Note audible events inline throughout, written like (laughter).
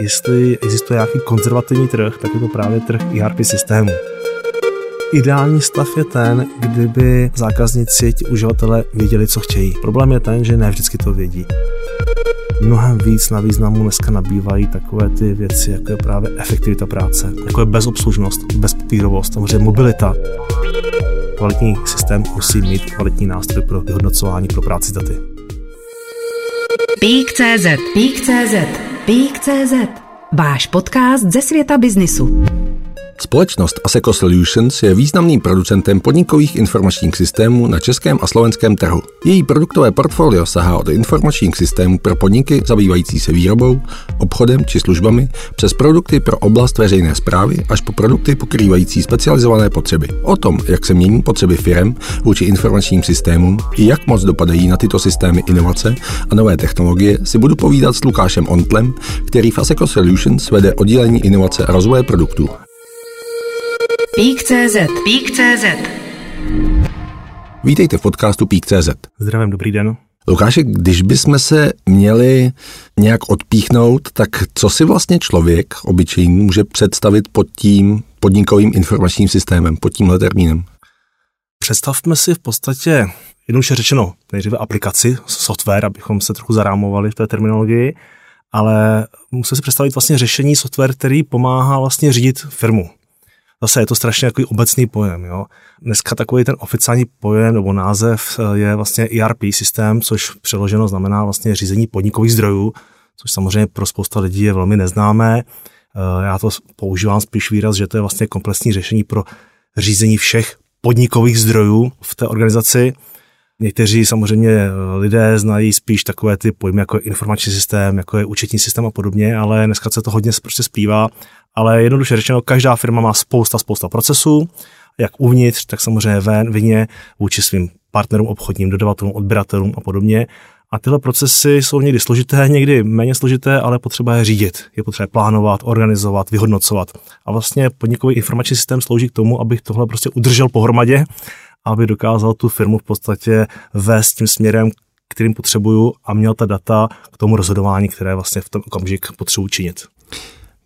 Jestli existuje nějaký konzervativní trh, tak je to právě trh ERP systému. Ideální stav je ten, kdyby zákazníci, ti uživatelé věděli, co chtějí. Problém je ten, že ne vždycky to vědí. Mnohem víc na významu dneska nabývají takové ty věci, jako je právě efektivita práce, jako je bezobslužnost, bezpapírovost, samozřejmě mobilita. Kvalitní systém musí mít kvalitní nástroj pro vyhodnocování pro práci daty. Pík.cz Pík.cz Pík.cz Váš podcast ze světa biznisu. Společnost Aseco Solutions je významným producentem podnikových informačních systémů na českém a slovenském trhu. Její produktové portfolio sahá od informačních systémů pro podniky zabývající se výrobou, obchodem či službami přes produkty pro oblast veřejné zprávy až po produkty pokrývající specializované potřeby. O tom, jak se mění potřeby firm vůči informačním systémům i jak moc dopadají na tyto systémy inovace a nové technologie, si budu povídat s Lukášem Ontlem, který v Aseco Solutions vede oddělení inovace a rozvoje produktů. Pík.cz Pík.cz Vítejte v podcastu Pík.cz. Zdravím, dobrý den. Lukáši, když bychom se měli nějak odpíchnout, tak co si vlastně člověk obyčejný může představit pod tím podnikovým informačním systémem, pod tímhle termínem? Představme si v podstatě, jednoduše řečeno, nejdříve aplikaci, software, abychom se trochu zarámovali v té terminologii, ale musíme si představit vlastně řešení software, který pomáhá vlastně řídit firmu zase je to strašně takový obecný pojem. Jo. Dneska takový ten oficiální pojem nebo název eh, je vlastně ERP systém, což přeloženo znamená vlastně řízení podnikových zdrojů, což samozřejmě pro spousta lidí je velmi neznámé. Eh, já to používám spíš výraz, že to je vlastně komplexní řešení pro řízení všech podnikových zdrojů v té organizaci. Někteří samozřejmě eh, lidé znají spíš takové ty pojmy, jako je informační systém, jako je účetní systém a podobně, ale dneska se to hodně prostě zpívá ale jednoduše řečeno, každá firma má spousta, spousta procesů, jak uvnitř, tak samozřejmě ven, vině, vůči svým partnerům, obchodním, dodavatelům, odběratelům a podobně. A tyhle procesy jsou někdy složité, někdy méně složité, ale potřeba je řídit. Je potřeba plánovat, organizovat, vyhodnocovat. A vlastně podnikový informační systém slouží k tomu, abych tohle prostě udržel pohromadě, aby dokázal tu firmu v podstatě vést tím směrem, kterým potřebuju a měl ta data k tomu rozhodování, které vlastně v tom okamžik potřebuji činit.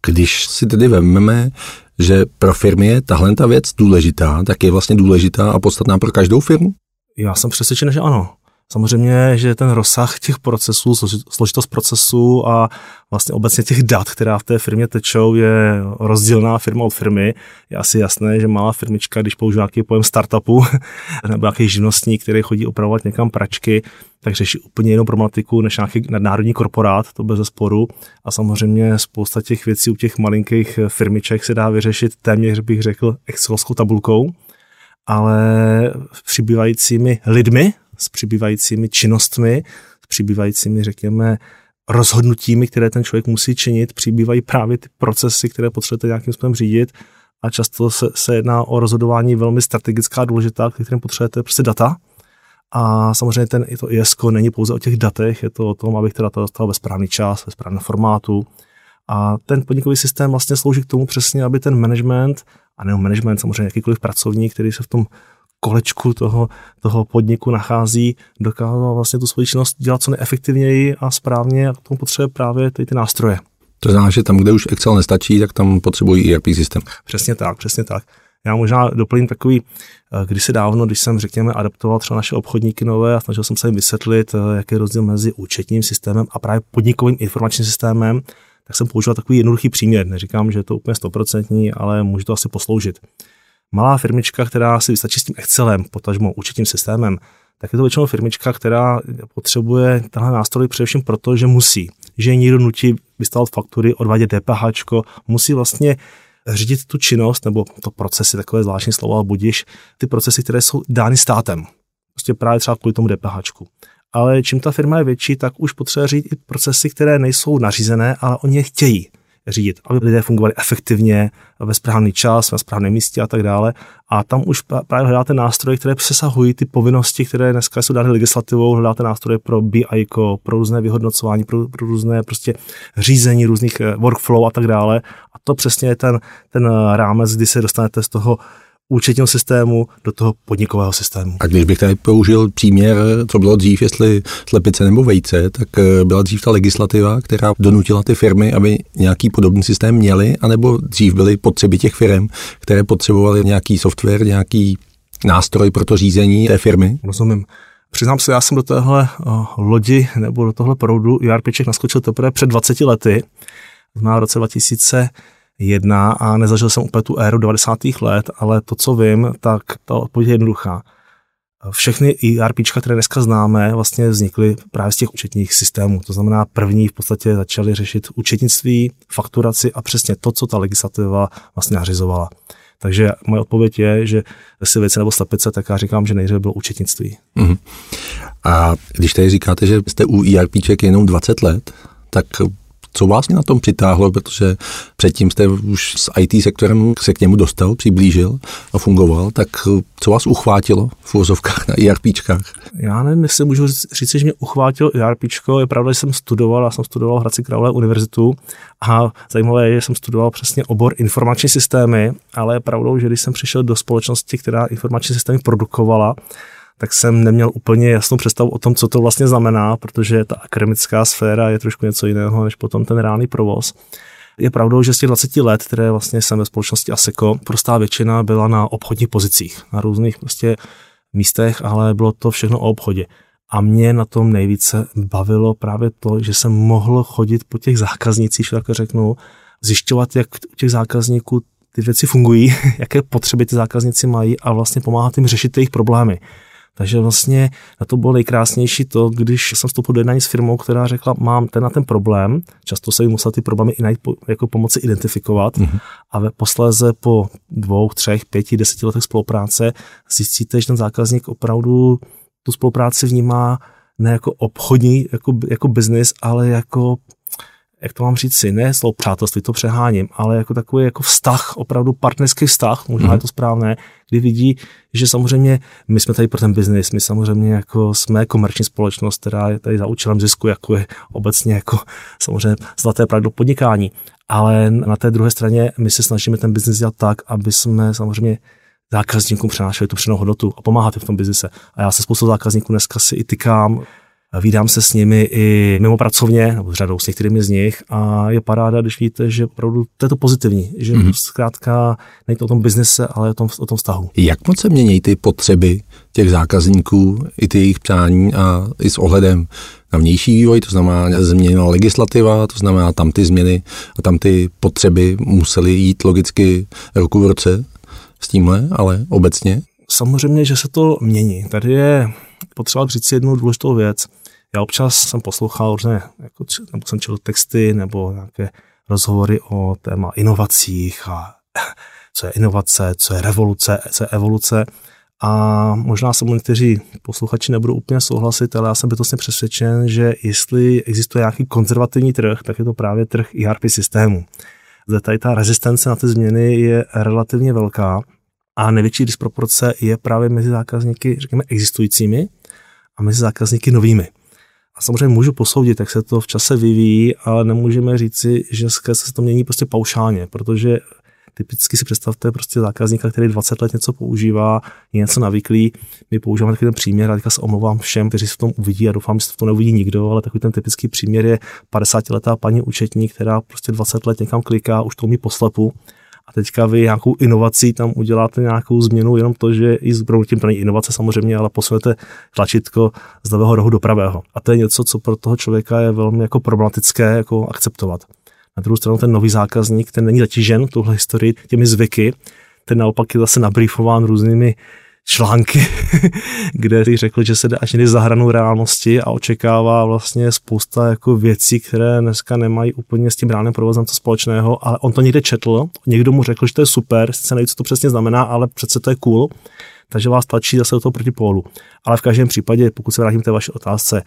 Když si tedy vezmeme, že pro firmy je tahle ta věc důležitá, tak je vlastně důležitá a podstatná pro každou firmu? Já jsem přesvědčen, že ano. Samozřejmě, že ten rozsah těch procesů, složitost procesů a vlastně obecně těch dat, která v té firmě tečou, je rozdílná firma od firmy. Je asi jasné, že malá firmička, když používá nějaký pojem startupu (laughs) nebo nějaký živnostník, který chodí opravovat někam pračky, tak řeší úplně jinou problematiku než nějaký nadnárodní korporát, to bez sporu. A samozřejmě spousta těch věcí u těch malinkých firmiček se dá vyřešit téměř, bych řekl, excelovskou tabulkou, ale přibývajícími lidmi, s přibývajícími činnostmi, s přibývajícími, řekněme, rozhodnutími, které ten člověk musí činit, přibývají právě ty procesy, které potřebujete nějakým způsobem řídit a často se, se jedná o rozhodování velmi strategická a důležitá, kterým potřebujete prostě data. A samozřejmě ten, to ISK není pouze o těch datech, je to o tom, abych teda to dostal ve správný čas, ve správném formátu. A ten podnikový systém vlastně slouží k tomu přesně, aby ten management, a nejenom management, samozřejmě jakýkoliv pracovník, který se v tom kolečku toho, toho podniku nachází, dokázal vlastně tu svoji činnost dělat co nejefektivněji a správně a k tomu potřebuje právě ty, ty nástroje. To znamená, že tam, kde už Excel nestačí, tak tam potřebují ERP systém. Přesně tak, přesně tak. Já možná doplním takový, eh, když se dávno, když jsem, řekněme, adaptoval třeba naše obchodníky nové a snažil jsem se jim vysvětlit, eh, jaký je rozdíl mezi účetním systémem a právě podnikovým informačním systémem, tak jsem používal takový jednoduchý příměr. Neříkám, že je to úplně stoprocentní, ale může to asi posloužit malá firmička, která si vystačí s tím Excelem, potažmo účetním systémem, tak je to většinou firmička, která potřebuje tenhle nástroj především proto, že musí, že někdo nutí vystavovat faktury, odvádět DPH, musí vlastně řídit tu činnost, nebo to procesy, takové zvláštní slovo, ale budiš, ty procesy, které jsou dány státem. Prostě právě třeba kvůli tomu DPH. Ale čím ta firma je větší, tak už potřebuje řídit i procesy, které nejsou nařízené, ale oni je chtějí řídit, aby lidé fungovali efektivně, ve správný čas, na správném místě a tak dále. A tam už právě hledáte nástroje, které přesahují ty povinnosti, které dneska jsou dány legislativou, hledáte nástroje pro BI, pro různé vyhodnocování, pro, pro různé prostě řízení různých eh, workflow a tak dále. A to přesně je ten, ten rámec, kdy se dostanete z toho účetního systému do toho podnikového systému. A když bych tady použil příměr, co bylo dřív, jestli slepice nebo vejce, tak eh, byla dřív ta legislativa, která donutila ty firmy, aby nějaký podobný systém měli, anebo dřív byly potřeby těch firm, které potřebovaly nějaký software, nějaký nástroj pro to řízení té firmy? Rozumím. Přiznám se, já jsem do téhle uh, lodi nebo do tohle proudu ERPček naskočil teprve před 20 lety, znamená v roce 2001 a nezažil jsem úplně tu éru 90. let, ale to, co vím, tak ta odpověď je jednoduchá. Všechny ERPčka, které dneska známe, vlastně vznikly právě z těch účetních systémů. To znamená, první v podstatě začali řešit účetnictví, fakturaci a přesně to, co ta legislativa vlastně nařizovala. Takže moje odpověď je, že jestli věci nebo slepice, tak já říkám, že nejdříve bylo účetnictví. Uh-huh. A když tady říkáte, že jste u ERPček jenom 20 let, tak co vás na tom přitáhlo, protože předtím jste už s IT sektorem se k němu dostal, přiblížil a fungoval, tak co vás uchvátilo v úvozovkách na ERPčkách? Já nevím, jestli můžu říct, že mě uchvátilo ERPčko. Je pravda, že jsem studoval, já jsem studoval v Hradci Králové univerzitu a zajímavé je, že jsem studoval přesně obor informační systémy, ale je pravdou, že když jsem přišel do společnosti, která informační systémy produkovala, tak jsem neměl úplně jasnou představu o tom, co to vlastně znamená, protože ta akademická sféra je trošku něco jiného, než potom ten reálný provoz. Je pravdou, že z těch 20 let, které vlastně jsem ve společnosti ASECO, prostá většina byla na obchodních pozicích, na různých prostě místech, ale bylo to všechno o obchodě. A mě na tom nejvíce bavilo právě to, že jsem mohl chodit po těch zákaznicích, tak řeknu, zjišťovat, jak u těch zákazníků ty věci fungují, (laughs) jaké potřeby ty zákazníci mají a vlastně pomáhat jim řešit jejich problémy. Takže vlastně na to bylo nejkrásnější to, když jsem vstoupil do jednání s firmou, která řekla, mám ten na ten problém, často se jim musel ty problémy i najít, jako pomoci identifikovat mm-hmm. a ve posléze po dvou, třech, pěti, deseti letech spolupráce zjistíte, že ten zákazník opravdu tu spolupráci vnímá ne jako obchodní, jako, jako biznis, ale jako jak to mám říct si, ne slovo přátelství, to přeháním, ale jako takový jako vztah, opravdu partnerský vztah, možná mm. je to správné, kdy vidí, že samozřejmě my jsme tady pro ten biznis, my samozřejmě jako jsme komerční společnost, která je tady za účelem zisku, jako je obecně jako samozřejmě zlaté pravdo podnikání. Ale na té druhé straně my se snažíme ten biznis dělat tak, aby jsme samozřejmě zákazníkům přenášeli tu přenou hodnotu a pomáhat v tom biznise. A já se spoustu zákazníků dneska si i tykám, Vídám se s nimi i mimo pracovně, nebo s řadou s některými z nich a je paráda, když víte, že opravdu to je to pozitivní, že mm-hmm. zkrátka není to o tom biznise, ale o tom, o tom vztahu. Jak moc se mění ty potřeby těch zákazníků, i ty jejich přání a i s ohledem na vnější vývoj, to znamená změna legislativa, to znamená tam ty změny a tam ty potřeby musely jít logicky ruku v ruce s tímhle, ale obecně? Samozřejmě, že se to mění. Tady je potřeba říct si jednu důležitou věc. Já občas jsem poslouchal různé, jako, nebo jsem četl texty nebo nějaké rozhovory o téma inovacích a (laughs) co je inovace, co je revoluce, co je evoluce. A možná se někteří posluchači nebudou úplně souhlasit, ale já jsem bytostně přesvědčen, že jestli existuje nějaký konzervativní trh, tak je to právě trh ERP systému. Zde tady ta rezistence na ty změny je relativně velká a největší disproporce je právě mezi zákazníky, řekněme, existujícími a mezi zákazníky novými. A samozřejmě můžu posoudit, jak se to v čase vyvíjí, ale nemůžeme říci, že se to mění prostě paušálně, protože typicky si představte prostě zákazníka, který 20 let něco používá, je něco navyklý. My používáme takový ten příměr, a teďka se omlouvám všem, kteří se v tom uvidí a doufám, že se v tom neuvidí nikdo, ale takový ten typický příměr je 50-letá paní účetní, která prostě 20 let někam kliká, už to umí poslepu a teďka vy nějakou inovací tam uděláte nějakou změnu, jenom to, že i s tím to není inovace samozřejmě, ale posunete tlačítko z levého rohu do pravého. A to je něco, co pro toho člověka je velmi jako problematické jako akceptovat. Na druhou stranu ten nový zákazník, ten není zatížen tuhle historii těmi zvyky, ten naopak je zase nabrýfován různými články, (laughs) kde řekl, že se jde až někdy za hranu reálnosti a očekává vlastně spousta jako věcí, které dneska nemají úplně s tím reálným provozem co společného, ale on to někde četl, někdo mu řekl, že to je super, sice neví, co to přesně znamená, ale přece to je cool, takže vás tlačí zase do toho protipólu. Ale v každém případě, pokud se vrátím k té vaší otázce,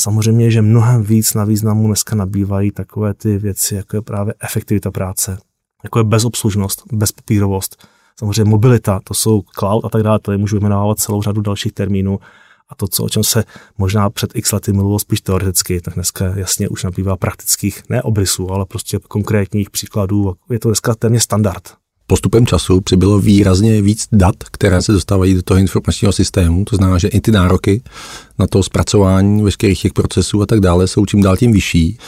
samozřejmě, že mnohem víc na významu dneska nabývají takové ty věci, jako je právě efektivita práce, jako je bezobslužnost, bezpapírovost, samozřejmě mobilita, to jsou cloud a tak dále, tady můžu vyjmenovávat celou řadu dalších termínů. A to, co, o čem se možná před x lety mluvilo spíš teoreticky, tak dneska jasně už nabývá praktických, ne obrysů, ale prostě konkrétních příkladů. Je to dneska téměř standard. postupem času přibylo výrazně víc dat, které se dostávají do toho informačního systému. To znamená, že i ty nároky na to zpracování veškerých těch procesů a tak dále jsou čím dál tím vyšší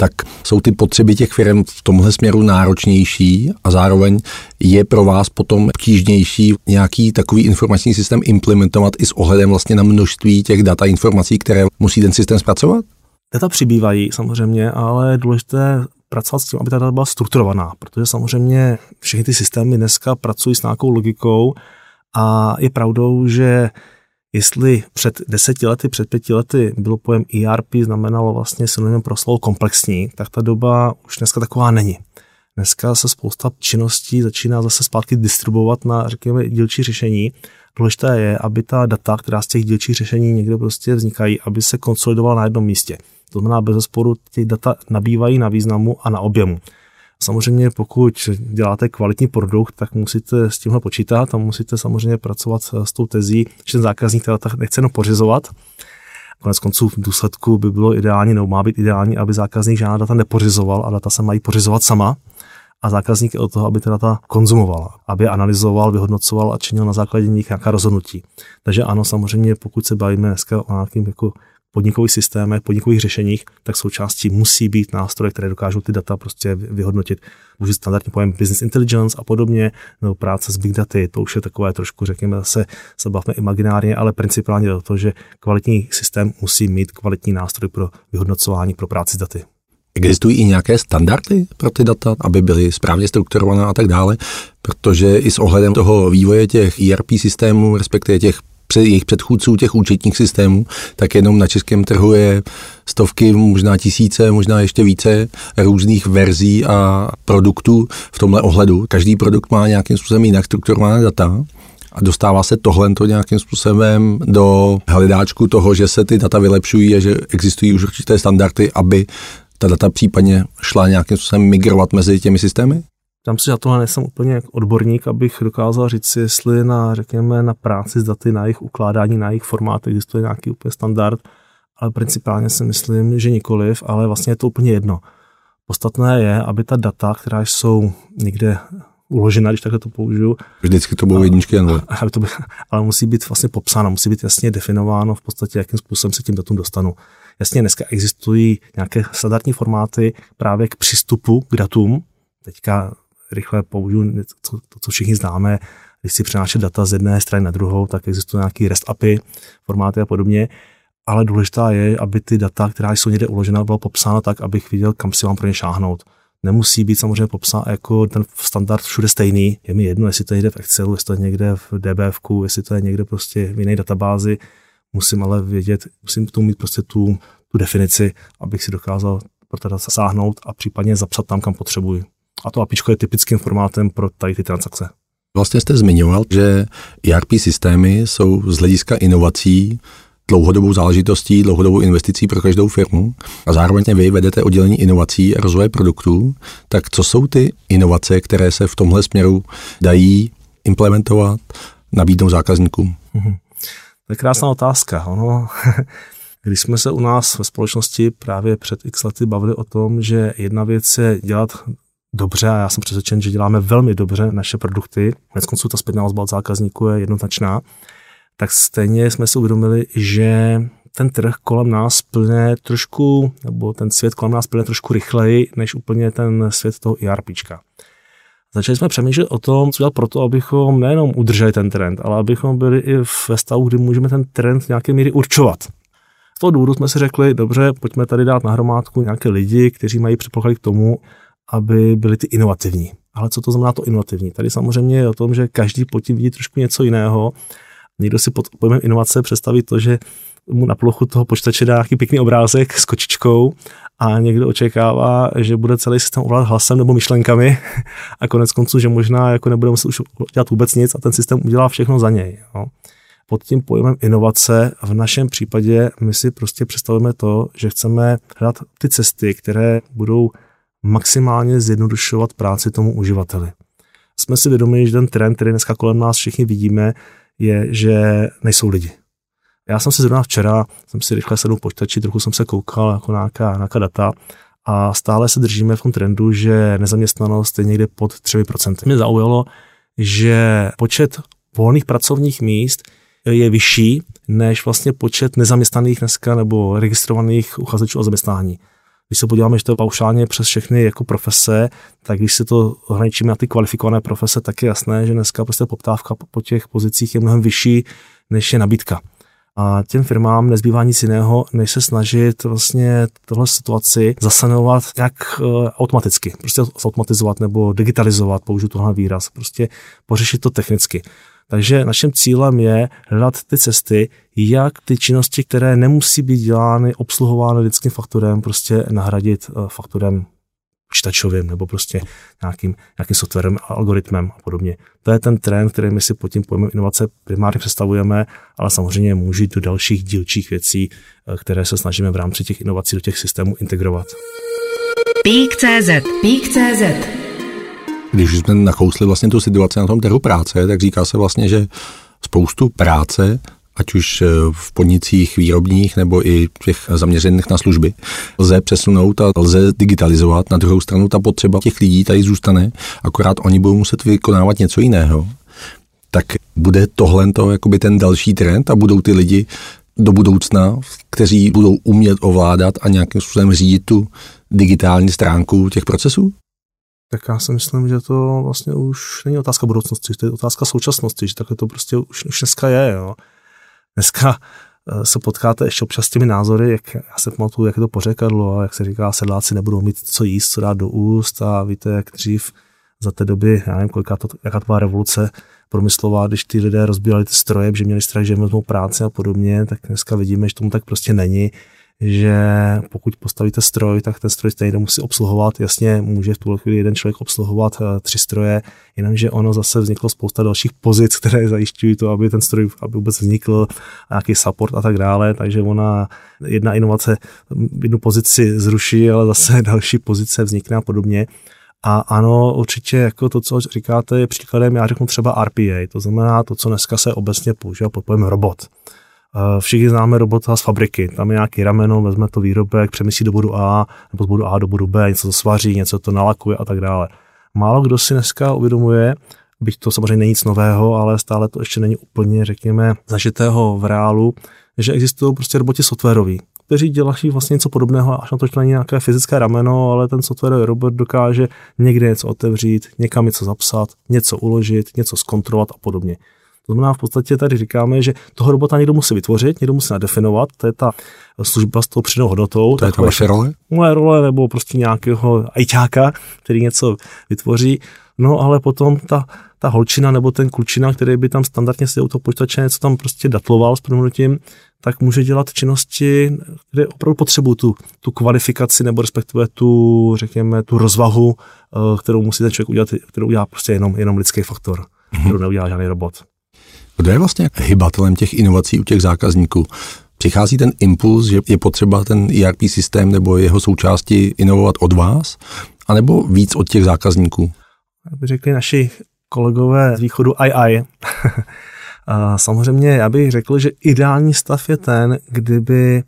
tak jsou ty potřeby těch firm v tomhle směru náročnější a zároveň je pro vás potom obtížnější nějaký takový informační systém implementovat i s ohledem vlastně na množství těch data informací, které musí ten systém zpracovat? Data přibývají samozřejmě, ale je důležité pracovat s tím, aby ta data byla strukturovaná, protože samozřejmě všechny ty systémy dneska pracují s nějakou logikou a je pravdou, že Jestli před deseti lety, před pěti lety bylo pojem ERP znamenalo vlastně synonym pro slovo komplexní, tak ta doba už dneska taková není. Dneska se spousta činností začíná zase zpátky distribuovat na, řekněme, dílčí řešení. Důležité je, aby ta data, která z těch dílčích řešení někde prostě vznikají, aby se konsolidovala na jednom místě. To znamená, bez sporu těch data nabývají na významu a na objemu. Samozřejmě pokud děláte kvalitní produkt, tak musíte s tímhle počítat a musíte samozřejmě pracovat s tou tezí, že ten zákazník teda nechce jenom pořizovat. Konec konců v důsledku by bylo ideální, nebo má být ideální, aby zákazník žádná data nepořizoval a data se mají pořizovat sama. A zákazník je od toho, aby ty data konzumoval, aby analyzoval, vyhodnocoval a činil na základě nich nějaká rozhodnutí. Takže ano, samozřejmě, pokud se bavíme dneska o nějakým jako podnikových systémech, podnikových řešeních, tak součástí musí být nástroje, které dokážou ty data prostě vyhodnotit. Už standardní pojem business intelligence a podobně, nebo práce s big daty, to už je takové trošku, řekněme, zase se bavme imaginárně, ale principálně do toho, že kvalitní systém musí mít kvalitní nástroj pro vyhodnocování, pro práci s daty. Existují i nějaké standardy pro ty data, aby byly správně strukturované a tak dále, protože i s ohledem toho vývoje těch ERP systémů, respektive těch jejich předchůdců těch účetních systémů, tak jenom na českém trhu je stovky, možná tisíce, možná ještě více různých verzí a produktů v tomhle ohledu. Každý produkt má nějakým způsobem jinak strukturované data a dostává se tohle nějakým způsobem do hledáčku toho, že se ty data vylepšují a že existují už určité standardy, aby ta data případně šla nějakým způsobem migrovat mezi těmi systémy? Tam si, že tohle nejsem úplně odborník, abych dokázal říct si, jestli na, řekněme, na práci s daty, na jejich ukládání, na jejich formát existuje nějaký úplně standard, ale principálně si myslím, že nikoliv, ale vlastně je to úplně jedno. Podstatné je, aby ta data, která jsou někde uložena, když takhle to použiju. Vždycky to budou jedničky a nule. (laughs) Ale musí být vlastně popsáno, musí být jasně definováno v podstatě, jakým způsobem se tím datům dostanu. Jasně, dneska existují nějaké standardní formáty právě k přístupu k datům. Teďka rychle použiju to, co všichni známe, když si přenášet data z jedné strany na druhou, tak existují nějaké REST API, formáty a podobně, ale důležitá je, aby ty data, která jsou někde uložena, byla popsána tak, abych viděl, kam si mám pro ně šáhnout. Nemusí být samozřejmě popsán jako ten standard všude stejný. Je mi jedno, jestli to je někde v Excelu, jestli to je někde v DBF, jestli to je někde prostě v jiné databázi. Musím ale vědět, musím k tomu mít prostě tu, tu definici, abych si dokázal pro to data sáhnout a případně zapsat tam, kam potřebuji. A to APIčko je typickým formátem pro tady ty transakce. Vlastně jste zmiňoval, že ERP systémy jsou z hlediska inovací dlouhodobou záležitostí, dlouhodobou investicí pro každou firmu a zároveň vy vedete oddělení inovací a rozvoje produktů. Tak co jsou ty inovace, které se v tomhle směru dají implementovat, nabídnout zákazníkům? Mm-hmm. To je krásná otázka. Ono, (laughs) když jsme se u nás ve společnosti právě před x lety bavili o tom, že jedna věc je dělat dobře a já jsem přesvědčen, že děláme velmi dobře naše produkty. Konec konců ta zpětná vazba od zákazníků je jednoznačná. Tak stejně jsme si uvědomili, že ten trh kolem nás plně trošku, nebo ten svět kolem nás plně trošku rychleji, než úplně ten svět toho ERPčka. Začali jsme přemýšlet o tom, co dělat pro to, abychom nejenom udrželi ten trend, ale abychom byli i ve stavu, kdy můžeme ten trend v nějaké míry určovat. Z toho důvodu jsme si řekli, dobře, pojďme tady dát na hromádku nějaké lidi, kteří mají předpoklady k tomu, aby byly ty inovativní. Ale co to znamená to inovativní? Tady samozřejmě je o tom, že každý pod tím vidí trošku něco jiného. Někdo si pod pojmem inovace představí to, že mu na plochu toho počítače dá nějaký pěkný obrázek s kočičkou a někdo očekává, že bude celý systém ovládat hlasem nebo myšlenkami (laughs) a konec konců, že možná jako nebude muset už dělat vůbec nic a ten systém udělá všechno za něj. Jo. Pod tím pojmem inovace v našem případě my si prostě představujeme to, že chceme hledat ty cesty, které budou maximálně zjednodušovat práci tomu uživateli. Jsme si vědomi, že ten trend, který dneska kolem nás všichni vidíme, je, že nejsou lidi. Já jsem si zrovna včera, jsem si rychle sedl počítači, trochu jsem se koukal jako nějaká, nějaká data a stále se držíme v tom trendu, že nezaměstnanost je někde pod 3%. Mě zaujalo, že počet volných pracovních míst je vyšší než vlastně počet nezaměstnaných dneska nebo registrovaných uchazečů o zaměstnání. Když se podíváme, že to je paušálně přes všechny jako profese, tak když se to hraničíme na ty kvalifikované profese, tak je jasné, že dneska prostě poptávka po těch pozicích je mnohem vyšší, než je nabídka. A těm firmám nezbývá nic jiného, než se snažit vlastně tohle situaci zasanovat nějak uh, automaticky. Prostě automatizovat nebo digitalizovat, použiju tohle výraz. Prostě pořešit to technicky. Takže naším cílem je hledat ty cesty, jak ty činnosti, které nemusí být dělány, obsluhovány lidským faktorem, prostě nahradit uh, faktorem počítačovým nebo prostě nějakým, nějakým softwarem, algoritmem a podobně. To je ten trend, který my si pod tím pojmem inovace primárně představujeme, ale samozřejmě může jít do dalších dílčích věcí, eh, které se snažíme v rámci těch inovací do těch systémů integrovat. Pík.cz Pík.cz Když jsme nakousli vlastně tu situaci na tom trhu práce, tak říká se vlastně, že spoustu práce ať už eh, v podnicích výrobních nebo i těch zaměřených na služby, lze přesunout a lze digitalizovat. Na druhou stranu ta potřeba těch lidí tady zůstane, akorát oni budou muset vykonávat něco jiného. Tak bude tohle to jakoby ten další trend a budou ty lidi do budoucna, kteří budou umět ovládat a nějakým způsobem řídit tu digitální stránku těch procesů? Tak já si myslím, že to vlastně už není otázka budoucnosti, to je otázka současnosti, že takhle to prostě už, už dneska je. Jo dneska eh, se potkáte ještě občas s těmi názory, jak já se pamatuju, jak je to pořekadlo, jak se říká, sedláci nebudou mít co jíst, co dát do úst a víte, jak dřív za té doby, já nevím, koliká to, jaká to byla revoluce promyslová, když ty lidé rozbírali ty stroje, že měli strach, že vezmou práci a podobně, tak dneska vidíme, že tomu tak prostě není že pokud postavíte stroj, tak ten stroj stejně musí obsluhovat. Jasně, může v tuhle chvíli jeden člověk obsluhovat eh, tři stroje, jenomže ono zase vzniklo spousta dalších pozic, (laughs) které zajišťují to, aby ten stroj aby vůbec vznikl, nějaký support a tak dále. Takže ona jedna inovace jednu pozici zruší, ale zase (laughs) další pozice vznikne a podobně. A ano, určitě jako to, co říkáte, je příkladem, já řeknu třeba RPA, to znamená to, co dneska se obecně používá pod pojmem robot. Eh, všichni známe robota z fabriky. Tam je nějaký rameno, vezme to výrobek, přemyslí do bodu A, nebo z bodu A do bodu B, něco to svaří, něco to nalakuje a tak dále. Málo kdo si dneska uvědomuje, byť to samozřejmě není nic nového, ale stále to ještě není úplně, řekněme, zažitého v reálu, že existují prostě roboti softwaroví, kteří dělají vlastně něco podobného, až na to, že není nějaké fyzické rameno, ale ten softwarový robot dokáže někde něco otevřít, někam něco zapsat, něco uložit, něco zkontrolovat a podobně. To znamená, v podstatě tady říkáme, že toho robota někdo musí vytvořit, někdo musí nadefinovat, to je ta služba s tou přidanou hodnotou. To je ta vaše role? Moje role, nebo prostě nějakého ajťáka, který něco vytvoří. No ale potom ta, ta holčina nebo ten klučina, který by tam standardně seděl u toho počítače, něco tam prostě datloval s proměnutím, tak může dělat činnosti, kde opravdu potřebují tu, tu kvalifikaci nebo respektive tu, řekněme, tu rozvahu, eh, kterou musí ten člověk udělat, kterou udělá prostě jenom, jenom lidský faktor, mm-hmm. kterou neudělá žádný robot. Kdo je vlastně hybatelem těch inovací u těch zákazníků? Přichází ten impuls, že je potřeba ten ERP systém nebo jeho součásti inovovat od vás, anebo víc od těch zákazníků? By řekli naši kolegové z východu AI. (laughs) A samozřejmě já bych řekl, že ideální stav je ten, kdyby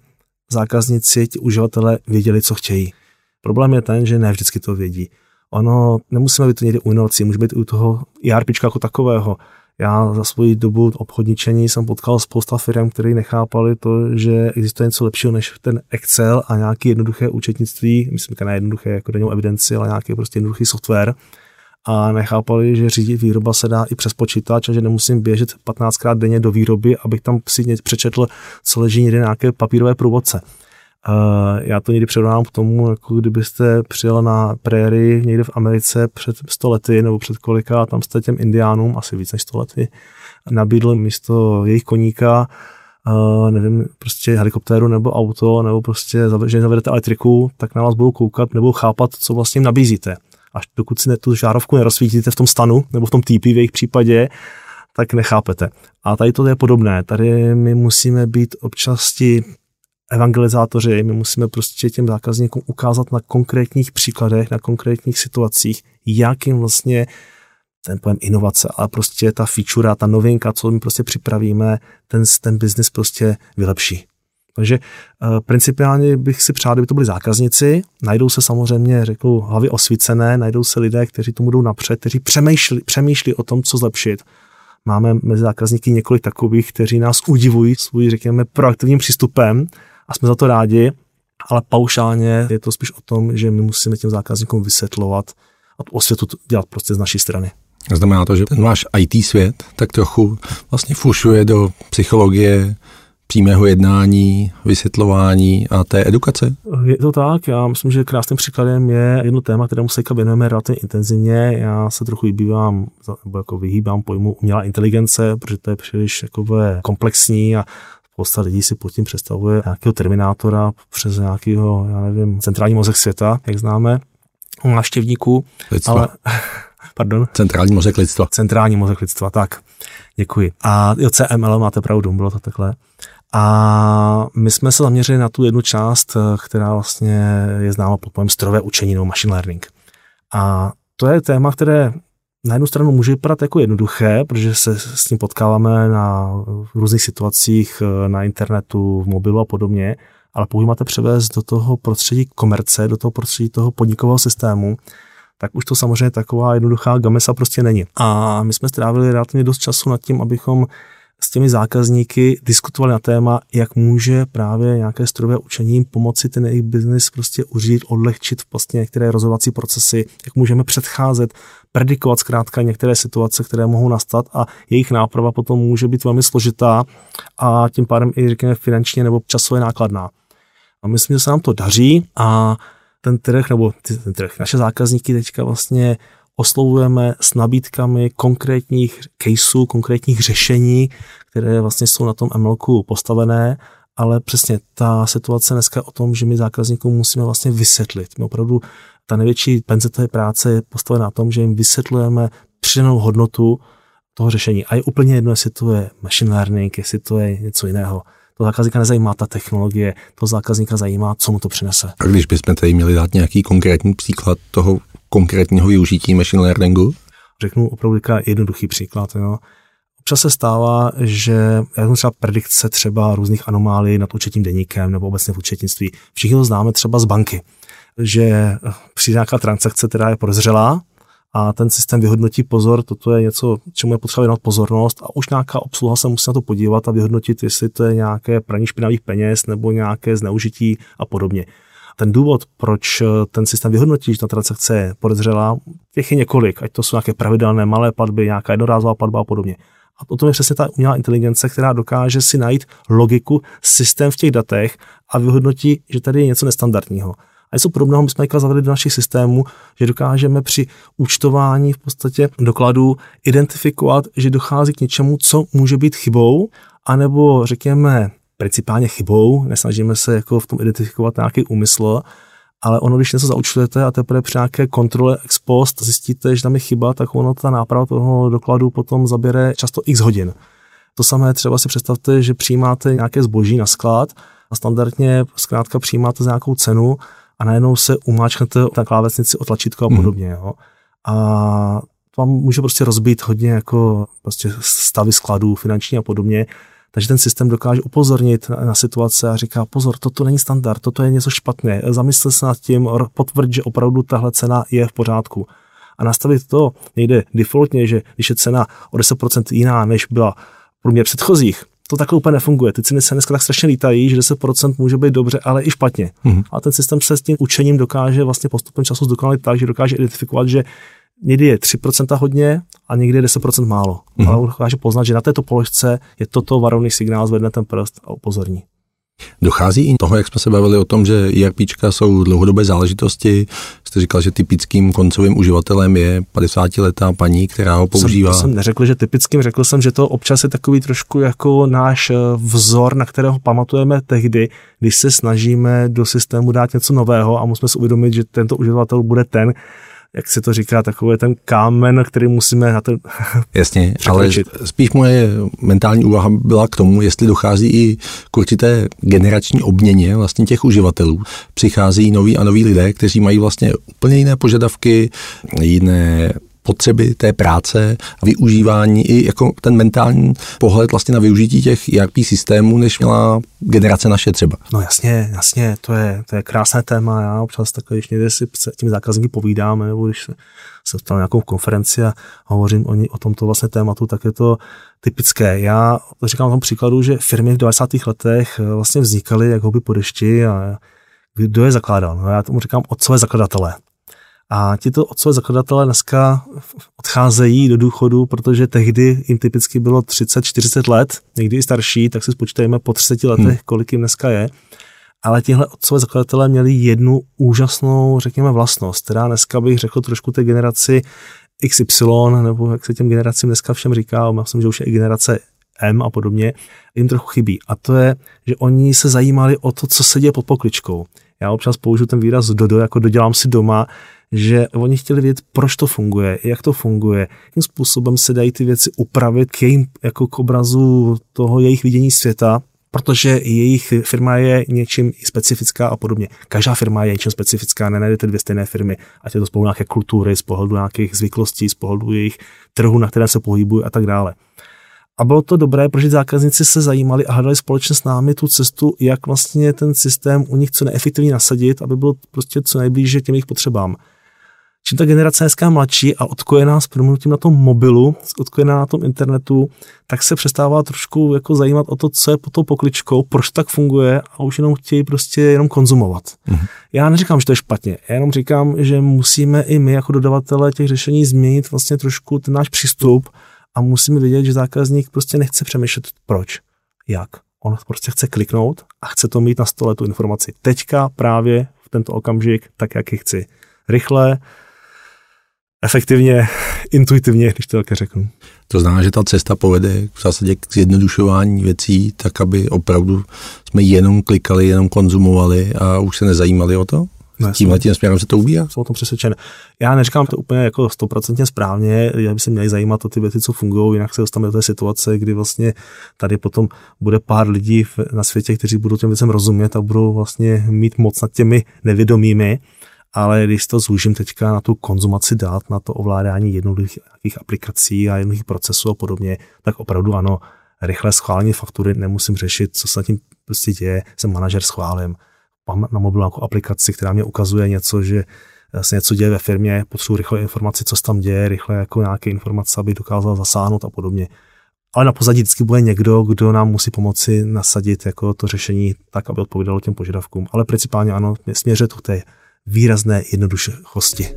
zákazníci, ti uživatelé věděli, co chtějí. Problém je ten, že ne vždycky to vědí. Ono, nemusíme být to někdy u inovací, může být u toho ERP jako takového. Já za svoji dobu obchodničení jsem potkal spousta firm, které nechápali to, že existuje něco lepšího než ten Excel a nějaký jednoduché účetnictví, myslím, že ne jednoduché jako denní evidenci, ale nějaký prostě jednoduchý software a nechápali, že řídit výroba se dá i přes počítač a že nemusím běžet 15krát denně do výroby, abych tam si přečetl, co leží někde nějaké papírové průvodce. Uh, já to někdy přirovnám k tomu, jako kdybyste přijel na préry někde v Americe před 100 lety nebo před kolika, tam jste těm indiánům, asi víc než 100 lety, nabídl místo jejich koníka, uh, nevím, prostě helikoptéru nebo auto, nebo prostě, že zavedete elektriku, tak na vás budou koukat nebo chápat, co vlastně jim nabízíte. Až dokud si tu žárovku nerozsvítíte v tom stanu nebo v tom TP v jejich případě, tak nechápete. A tady to je podobné. Tady my musíme být občas evangelizátoři, my musíme prostě těm zákazníkům ukázat na konkrétních příkladech, na konkrétních situacích, jak jim vlastně ten pojem inovace, ale prostě ta feature, ta novinka, co my prostě připravíme, ten, ten biznis prostě vylepší. Takže uh, principiálně bych si přál, kdyby to byli zákazníci, najdou se samozřejmě, řeknu, hlavy osvícené, najdou se lidé, kteří tomu jdou napřed, kteří přemýšlí, přemýšlí o tom, co zlepšit. Máme mezi zákazníky několik takových, kteří nás udivují svůj, řekněme, proaktivním přístupem a jsme za to rádi, ale paušálně je to spíš o tom, že my musíme těm zákazníkům vysvětlovat a tu osvětu dělat prostě z naší strany. Znamená to, že ten váš IT svět tak trochu vlastně fušuje do psychologie přímého jednání, vysvětlování a té edukace? Je to tak, já myslím, že krásným příkladem je jedno téma, kterému se věnujeme relativně intenzivně. Já se trochu vybývám, nebo jako vyhýbám pojmu umělá inteligence, protože to je příliš jakové komplexní a spousta lidí si pod tím představuje nějakého terminátora přes nějakého, já nevím, centrální mozek světa, jak známe, návštěvníků. Ale, (laughs) pardon? Centrální mozek lidstva. Centrální mozek lidstva, tak. Děkuji. A jo, CML máte pravdu, bylo to takhle. A my jsme se zaměřili na tu jednu část, která vlastně je známa pod pojmem strojové učení nebo machine learning. A to je téma, které na jednu stranu může vypadat jako jednoduché, protože se s tím potkáváme na různých situacích na internetu, v mobilu a podobně, ale pokud máte převést do toho prostředí komerce, do toho prostředí toho podnikového systému, tak už to samozřejmě taková jednoduchá gamesa prostě není. A my jsme strávili relativně dost času nad tím, abychom s těmi zákazníky diskutovali na téma, jak může právě nějaké strojové učení pomoci ten jejich biznis prostě uřídit, odlehčit vlastně některé rozhodovací procesy, jak můžeme předcházet, predikovat zkrátka některé situace, které mohou nastat a jejich náprava potom může být velmi složitá a tím pádem i řekněme finančně nebo časově nákladná. A myslím, že se nám to daří a ten trh, nebo ten trh, naše zákazníky teďka vlastně oslovujeme s nabídkami konkrétních caseů, konkrétních řešení, které vlastně jsou na tom MLku postavené, ale přesně ta situace dneska o tom, že my zákazníkům musíme vlastně vysvětlit. My opravdu ta největší penze té práce je postavená na tom, že jim vysvětlujeme přidanou hodnotu toho řešení. A je úplně jedno, jestli to je machine learning, jestli to je něco jiného. To zákazníka nezajímá ta technologie, to zákazníka zajímá, co mu to přinese. A když bychom tady měli dát nějaký konkrétní příklad toho konkrétního využití machine learningu? Řeknu opravdu jednoduchý příklad. Jo. Občas se stává, že jak třeba predikce třeba různých anomálií nad účetním deníkem nebo obecně v účetnictví. Všichni to známe třeba z banky, že přijde nějaká transakce, která je podezřelá, a ten systém vyhodnotí pozor, toto je něco, čemu je potřeba věnovat pozornost a už nějaká obsluha se musí na to podívat a vyhodnotit, jestli to je nějaké praní špinavých peněz nebo nějaké zneužití a podobně. Ten důvod, proč ten systém vyhodnotí, že ta transakce je podezřelá, těch je několik, ať to jsou nějaké pravidelné malé platby, nějaká jednorázová platba a podobně. A o tom je přesně ta umělá inteligence, která dokáže si najít logiku, systém v těch datech a vyhodnotí, že tady je něco nestandardního. A něco podobného my jsme zavedli do našich systémů, že dokážeme při účtování v podstatě dokladů identifikovat, že dochází k něčemu, co může být chybou, anebo řekněme principálně chybou, nesnažíme se jako v tom identifikovat nějaký úmysl, ale ono, když něco zaučtujete a teprve při nějaké kontrole ex post zjistíte, že tam je chyba, tak ono ta náprava toho dokladu potom zabere často x hodin. To samé třeba si představte, že přijímáte nějaké zboží na sklad a standardně zkrátka přijímáte za nějakou cenu a najednou se umáčknete na klávesnici o tlačítko a mhm. podobně. Mm. Jo. A to vám může prostě rozbít hodně jako prostě stavy skladů, finanční a podobně. Takže ten systém dokáže upozornit na, na situace a říká, pozor, toto není standard, toto je něco špatné, zamysle se nad tím, potvrď, že opravdu tahle cena je v pořádku. A nastavit to nejde defaultně, že když je cena o 10% jiná, než byla průměr předchozích, to takhle úplně nefunguje. Ty ceny se dneska tak strašně lítají, že 10% může být dobře, ale i špatně. Mm-hmm. A ten systém se s tím učením dokáže vlastně postupem času zdokonalit tak, že dokáže identifikovat, že někdy je 3% hodně a někdy je 10% málo. Mm-hmm. Ale dokáže poznat, že na této položce je toto varovný signál, zvedne ten prst a upozorní. Dochází i toho, jak jsme se bavili o tom, že ERPčka jsou dlouhodobé záležitosti. Jste říkal, že typickým koncovým uživatelem je 50-letá paní, která ho používá. Jsem, jsem neřekl, že typickým, řekl jsem, že to občas je takový trošku jako náš eh, vzor, na kterého pamatujeme tehdy, když se snažíme do systému dát něco nového a musíme si uvědomit, že tento uživatel bude ten, jak se to říká, takový ten kámen, který musíme na to (laughs) Jasně, ale spíš moje mentální úvaha byla k tomu, jestli dochází i k určité generační obměně vlastně těch uživatelů. Přichází noví a noví lidé, kteří mají vlastně úplně jiné požadavky, jiné potřeby té práce, využívání i jako ten mentální pohled vlastně na využití těch ERP systémů, než měla generace naše třeba. No jasně, jasně, to je, to je krásné téma. Já občas takhle, když někde si s těmi zákazníky povídáme, nebo když se, na nějakou konferenci a hovořím o, ní, o tomto vlastně tématu, tak je to typické. Já říkám tom příkladu, že firmy v 90. letech vlastně vznikaly jako by po dešti a kdo je zakládal? No já tomu říkám otcové zakladatelé. A tito otcové zakladatelé dneska odcházejí do důchodu, protože tehdy jim typicky bylo 30-40 let, někdy i starší, tak si spočítejme po 30 letech, hmm. kolik jim dneska je. Ale tihle otcové zakladatelé měli jednu úžasnou, řekněme, vlastnost, která dneska bych řekl trošku té generaci XY, nebo jak se těm generacím dneska všem říká, myslím, že už je i generace M a podobně, jim trochu chybí. A to je, že oni se zajímali o to, co se děje pod pokličkou. Já občas použiju ten výraz dodo, jako dodělám si doma, že oni chtěli vědět, proč to funguje, jak to funguje, jakým způsobem se dají ty věci upravit k jejím, jako k obrazu toho jejich vidění světa, protože jejich firma je něčím specifická a podobně. Každá firma je něčím specifická, nenajdete dvě stejné firmy, ať je to z pohledu nějaké kultury, z pohledu nějakých zvyklostí, z pohledu jejich trhu, na které se pohybují a tak dále. A bylo to dobré, protože zákazníci se zajímali a hledali společně s námi tu cestu, jak vlastně ten systém u nich co neefektivně nasadit, aby byl prostě co nejblíže těm jejich potřebám čím ta generace dneska mladší a odkojená s proměnutím na tom mobilu, odkojená na tom internetu, tak se přestává trošku jako zajímat o to, co je pod tou pokličkou, proč tak funguje a už jenom chtějí prostě jenom konzumovat. Mm-hmm. Já neříkám, že to je špatně, já jenom říkám, že musíme i my jako dodavatele těch řešení změnit vlastně trošku ten náš přístup a musíme vědět, že zákazník prostě nechce přemýšlet proč, jak. On prostě chce kliknout a chce to mít na stole tu informaci. Teďka právě v tento okamžik, tak jak ji chci. Rychle, efektivně, intuitivně, když to také řeknu. To znamená, že ta cesta povede v zásadě k zjednodušování věcí, tak aby opravdu jsme jenom klikali, jenom konzumovali a už se nezajímali o to? No, Tímhle tím směrem se to ubíjá? Jsem o tom přesvědčen. Já neříkám to úplně jako stoprocentně správně, já by se měli zajímat o ty věci, co fungují, jinak se dostaneme do té situace, kdy vlastně tady potom bude pár lidí na světě, kteří budou těm věcem rozumět a budou vlastně mít moc nad těmi nevědomými ale když to zúžím teďka na tu konzumaci dát, na to ovládání jednoduchých aplikací a jednoduchých procesů a podobně, tak opravdu ano, rychle schválení faktury nemusím řešit, co se tím prostě děje, jsem manažer schválím. Mám na mobilu nějakou aplikaci, která mě ukazuje něco, že se něco děje ve firmě, potřebuji rychle informaci, co se tam děje, rychle jako nějaké informace, aby dokázal zasáhnout a podobně. Ale na pozadí vždycky bude někdo, kdo nám musí pomoci nasadit jako to řešení tak, aby odpovídalo těm požadavkům. Ale principálně ano, směřuje to k té výrazné jednoduchosti.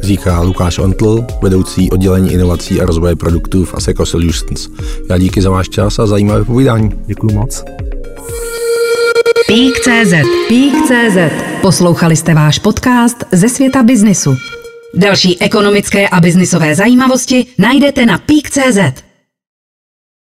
Říká Lukáš Ontl, vedoucí oddělení inovací a rozvoje produktů v Aseco Solutions. Já díky za váš čas a zajímavé povídání. Děkuji moc. Pík.cz Pík.cz Poslouchali jste váš podcast ze světa biznisu. Další ekonomické a biznisové zajímavosti najdete na Pík.cz.